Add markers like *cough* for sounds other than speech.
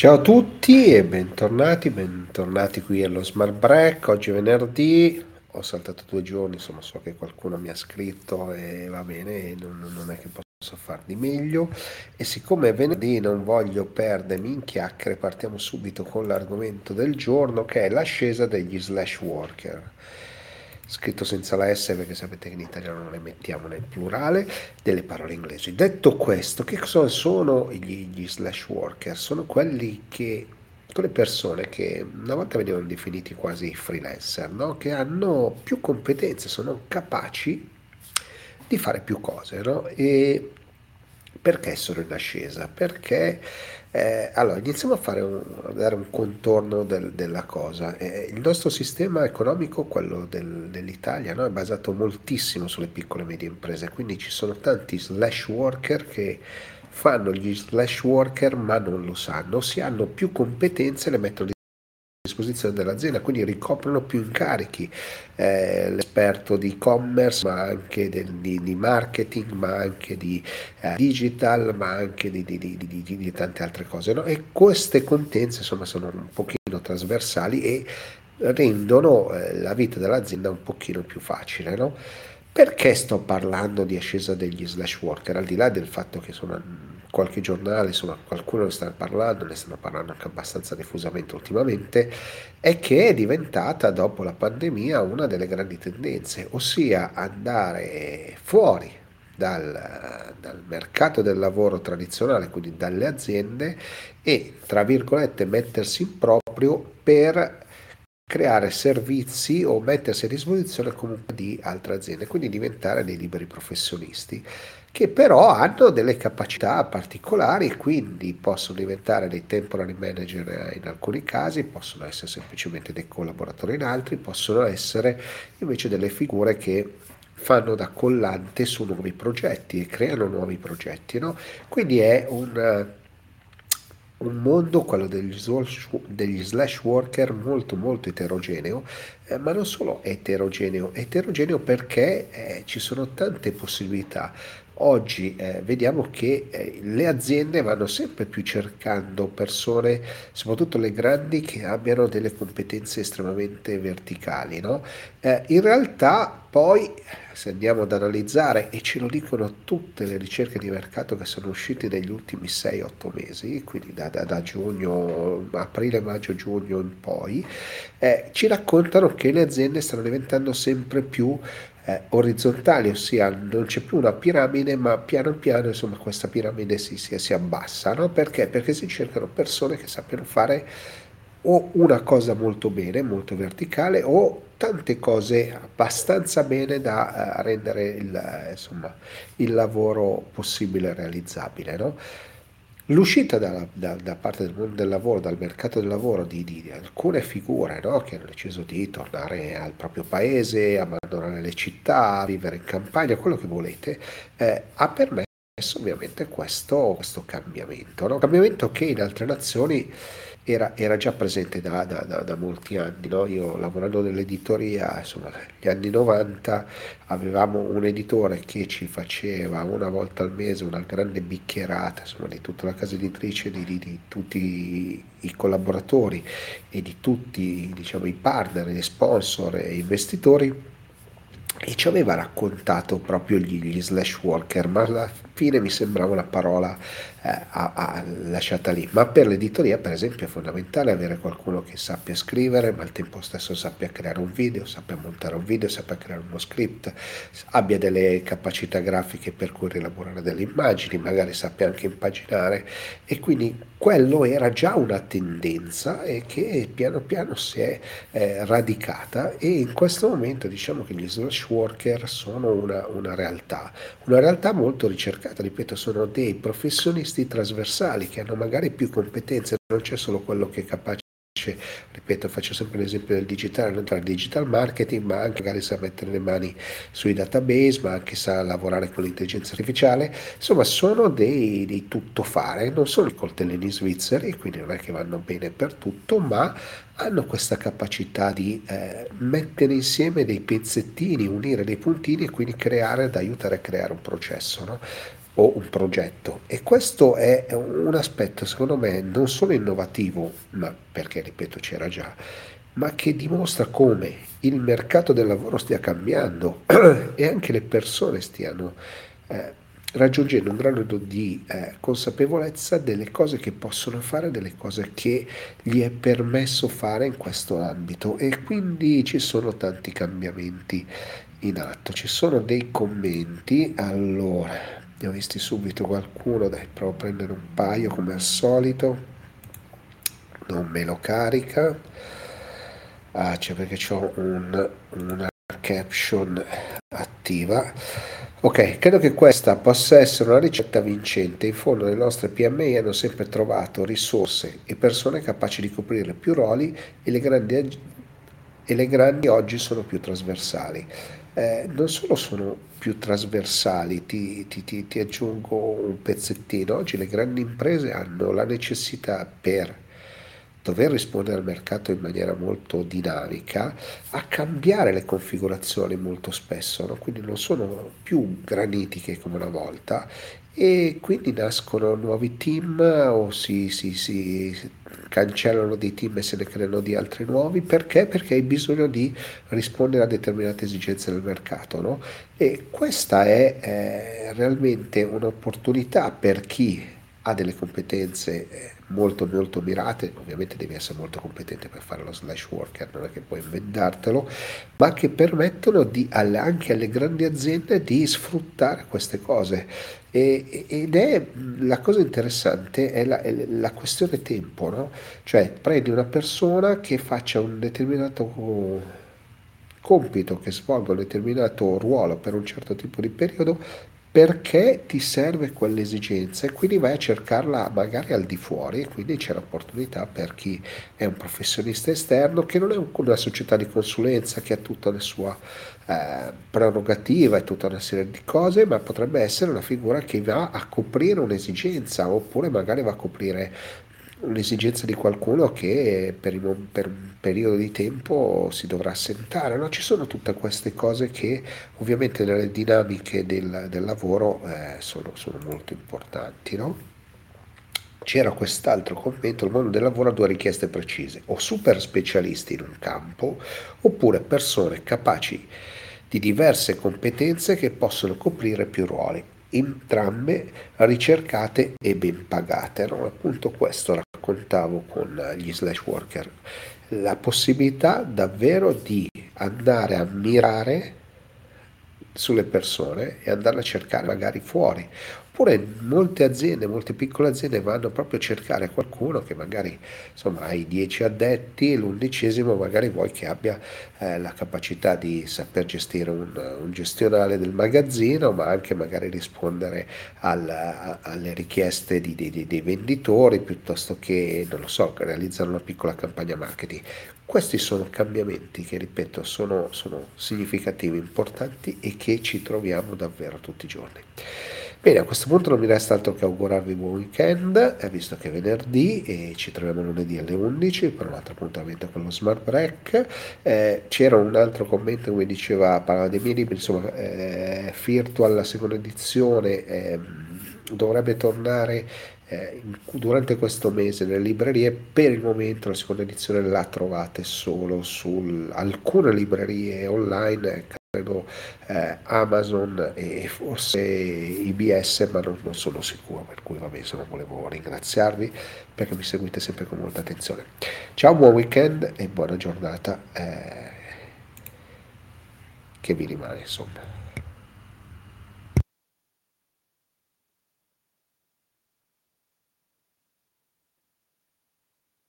Ciao a tutti e bentornati, bentornati qui allo Smart Break. Oggi è venerdì, ho saltato due giorni, insomma so che qualcuno mi ha scritto e va bene, non, non è che posso far di meglio. E siccome è venerdì non voglio perdermi in chiacchiere, partiamo subito con l'argomento del giorno che è l'ascesa degli slash worker scritto senza la S perché sapete che in italiano non le mettiamo nel plurale, delle parole inglesi. Detto questo, che cosa sono gli, gli slash worker? Sono quelli che quelle persone che una volta venivano definiti quasi freelancer, no? che hanno più competenze, sono capaci di fare più cose. No? E perché sono in ascesa? Perché eh, allora iniziamo a, fare un, a dare un contorno del, della cosa. Eh, il nostro sistema economico, quello del, dell'Italia, no? è basato moltissimo sulle piccole e medie imprese, quindi ci sono tanti slash worker che fanno gli slash worker ma non lo sanno, si hanno più competenze e le mettono disposizione dell'azienda, quindi ricoprono più incarichi, eh, l'esperto di e-commerce, ma anche del, di, di, marketing, ma anche di eh, digital, ma anche di, di tante altre cose. No? E queste competenze insomma sono un pochino trasversali e rendono eh, la vita dell'azienda un pochino più facile. No? Perché sto parlando di ascesa degli slash worker? Al di là del fatto che sono qualche giornale, insomma qualcuno ne sta parlando, ne stanno parlando anche abbastanza diffusamente ultimamente, è che è diventata dopo la pandemia una delle grandi tendenze, ossia andare fuori dal, dal, mercato del lavoro tradizionale, quindi dalle aziende, e tra virgolette mettersi in proprio per creare servizi o mettersi a disposizione comunque di altre aziende, quindi diventare dei liberi professionisti che però hanno delle capacità particolari e quindi possono diventare dei temporary manager in alcuni casi, possono essere semplicemente dei collaboratori in altri, possono essere invece delle figure che fanno da collante su nuovi progetti e creano nuovi progetti. No? Quindi è un, un mondo, quello degli slash, degli slash worker, molto molto eterogeneo, eh, ma non solo eterogeneo, eterogeneo perché eh, ci sono tante possibilità. Oggi eh, vediamo che eh, le aziende vanno sempre più cercando persone, soprattutto le grandi, che abbiano delle competenze estremamente verticali. No? Eh, in realtà poi, se andiamo ad analizzare, e ce lo dicono tutte le ricerche di mercato che sono uscite negli ultimi 6-8 mesi, quindi da, da, da, giugno, aprile, maggio, giugno in poi, eh, ci raccontano che le aziende stanno diventando sempre più eh, orizzontali, ossia non c'è più una piramide, ma piano piano insomma, questa piramide si, si, si abbassa. No? Perché? Perché si cercano persone che sappiano fare o una cosa molto bene, molto verticale, o tante cose abbastanza bene da uh, rendere il, insomma, il, lavoro possibile e realizzabile. No? L'uscita da, da, da, parte del mondo del lavoro, dal mercato del lavoro di, di, di alcune figure no? che hanno deciso di tornare al proprio paese, abbandonare le città, vivere in campagna, quello che volete, eh, ha permesso ovviamente questo, questo cambiamento. No? Cambiamento che in altre nazioni era, era già presente da, da, da, da molti anni. No? Io lavorando nell'editoria, insomma, negli anni 90 avevamo un editore che ci faceva una volta al mese una grande bicchierata insomma, di tutta la casa editrice, di, di, di tutti i collaboratori e di tutti diciamo, i partner, gli sponsor e investitori e ci aveva raccontato proprio gli, gli slash worker, ma alla fine mi sembrava una parola eh, a, a, lasciata lì. Ma per l'editoria, per esempio, è fondamentale avere qualcuno che sappia scrivere, ma al tempo stesso sappia creare un video, sappia montare un video, sappia creare uno script, abbia delle capacità grafiche per cui rielaborare delle immagini, magari sappia anche impaginare. E quindi quello era già una tendenza e che piano piano si è eh, radicata e in questo momento diciamo che gli slash worker sono una, una realtà, una realtà molto ricercata, ripeto, sono dei professionisti trasversali che hanno magari più competenze, non c'è solo quello che è capace ripeto, faccio sempre l'esempio del digitale, non tra il digital marketing, ma anche magari sa mettere le mani sui database, ma anche sa lavorare con l'intelligenza artificiale, insomma sono dei, dei tuttofare, non sono i coltellini svizzeri, quindi non è che vanno bene per tutto, ma hanno questa capacità di eh, mettere insieme dei pezzettini, unire dei puntini e quindi creare, ad aiutare a creare un processo. No? O un progetto. E questo è un aspetto secondo me non solo innovativo, ma perché ripeto c'era già, ma che dimostra come il mercato del lavoro stia cambiando *clears throat* e anche le persone stiano eh, raggiungendo un grado di eh, consapevolezza delle cose che possono fare, delle cose che gli è permesso fare in questo ambito. E quindi ci sono tanti cambiamenti in atto. Ci sono dei commenti, allora, ne ho visti subito qualcuno, dai, provo a prendere un paio come al solito, non me lo carica, ah c'è perché ho un, una caption attiva. Ok, credo che questa possa essere una ricetta vincente. In fondo le nostre PMI hanno sempre trovato risorse e persone capaci di coprire più ruoli e le grandi, e le grandi oggi sono più trasversali. Eh, non solo sono più trasversali, ti, ti, ti, ti aggiungo un pezzettino, oggi le grandi imprese hanno la necessità per dover rispondere al mercato in maniera molto dinamica, a cambiare le configurazioni molto spesso, no? quindi non sono più granitiche come una volta e quindi nascono nuovi team o si, si, si cancellano dei team e se ne creano di altri nuovi perché? Perché hai bisogno di rispondere a determinate esigenze del mercato no? e questa è eh, realmente un'opportunità per chi ha delle competenze eh, molto molto mirate, ovviamente devi essere molto competente per fare lo slash worker, non è che puoi inventartelo, ma che permettono di, anche alle grandi aziende di sfruttare queste cose. E, ed è la cosa interessante è la, è la questione tempo, no? Cioè prendi una persona che faccia un determinato compito, che svolga un determinato ruolo per un certo tipo di periodo, perché ti serve quell'esigenza? E quindi vai a cercarla magari al di fuori e quindi c'è l'opportunità per chi è un professionista esterno che non è una società di consulenza che ha tutta la sua eh, prerogativa e tutta una serie di cose ma potrebbe essere una figura che va a coprire un'esigenza oppure magari va a coprire un'esigenza di qualcuno che per, il, per, un periodo di tempo si dovrà assentare. No? Ci sono tutte queste cose che ovviamente nelle dinamiche del, del lavoro eh, sono, sono, molto importanti. No? C'era quest'altro commento, il mondo del lavoro ha due richieste precise, o super specialisti in un campo, oppure persone capaci di diverse competenze che possono coprire più ruoli entrambe ricercate e ben pagate. No? Appunto questo raccontavo con gli slash worker, la possibilità davvero di andare a mirare sulle persone e andarle a cercare magari fuori Oppure molte aziende, molte piccole aziende vanno proprio a cercare qualcuno che magari insomma hai 10 addetti e l'undicesimo magari vuoi che abbia eh, la capacità di saper gestire un, un, gestionale del magazzino, ma anche magari rispondere al, a, alle richieste di, di, dei venditori piuttosto che, non lo so, realizzare una piccola campagna marketing. Questi sono cambiamenti che, ripeto, sono, sono significativi, importanti e che ci troviamo davvero tutti i giorni. Bene, a questo punto non mi resta altro che augurarvi buon weekend, visto che è venerdì e ci troviamo lunedì alle 11 per un altro appuntamento con lo Smart Break. Eh, c'era un altro commento che diceva, parlava dei miei libri, insomma, eh, Virtual, la seconda edizione, eh, dovrebbe tornare eh, durante questo mese nelle librerie. Per il momento la seconda edizione la trovate solo su alcune librerie online credo eh, Amazon e forse IBS, ma non, non, sono sicuro, per cui vabbè, insomma, volevo ringraziarvi perché mi seguite sempre con molta attenzione. Ciao, buon weekend e buona giornata eh, che vi rimane, insomma.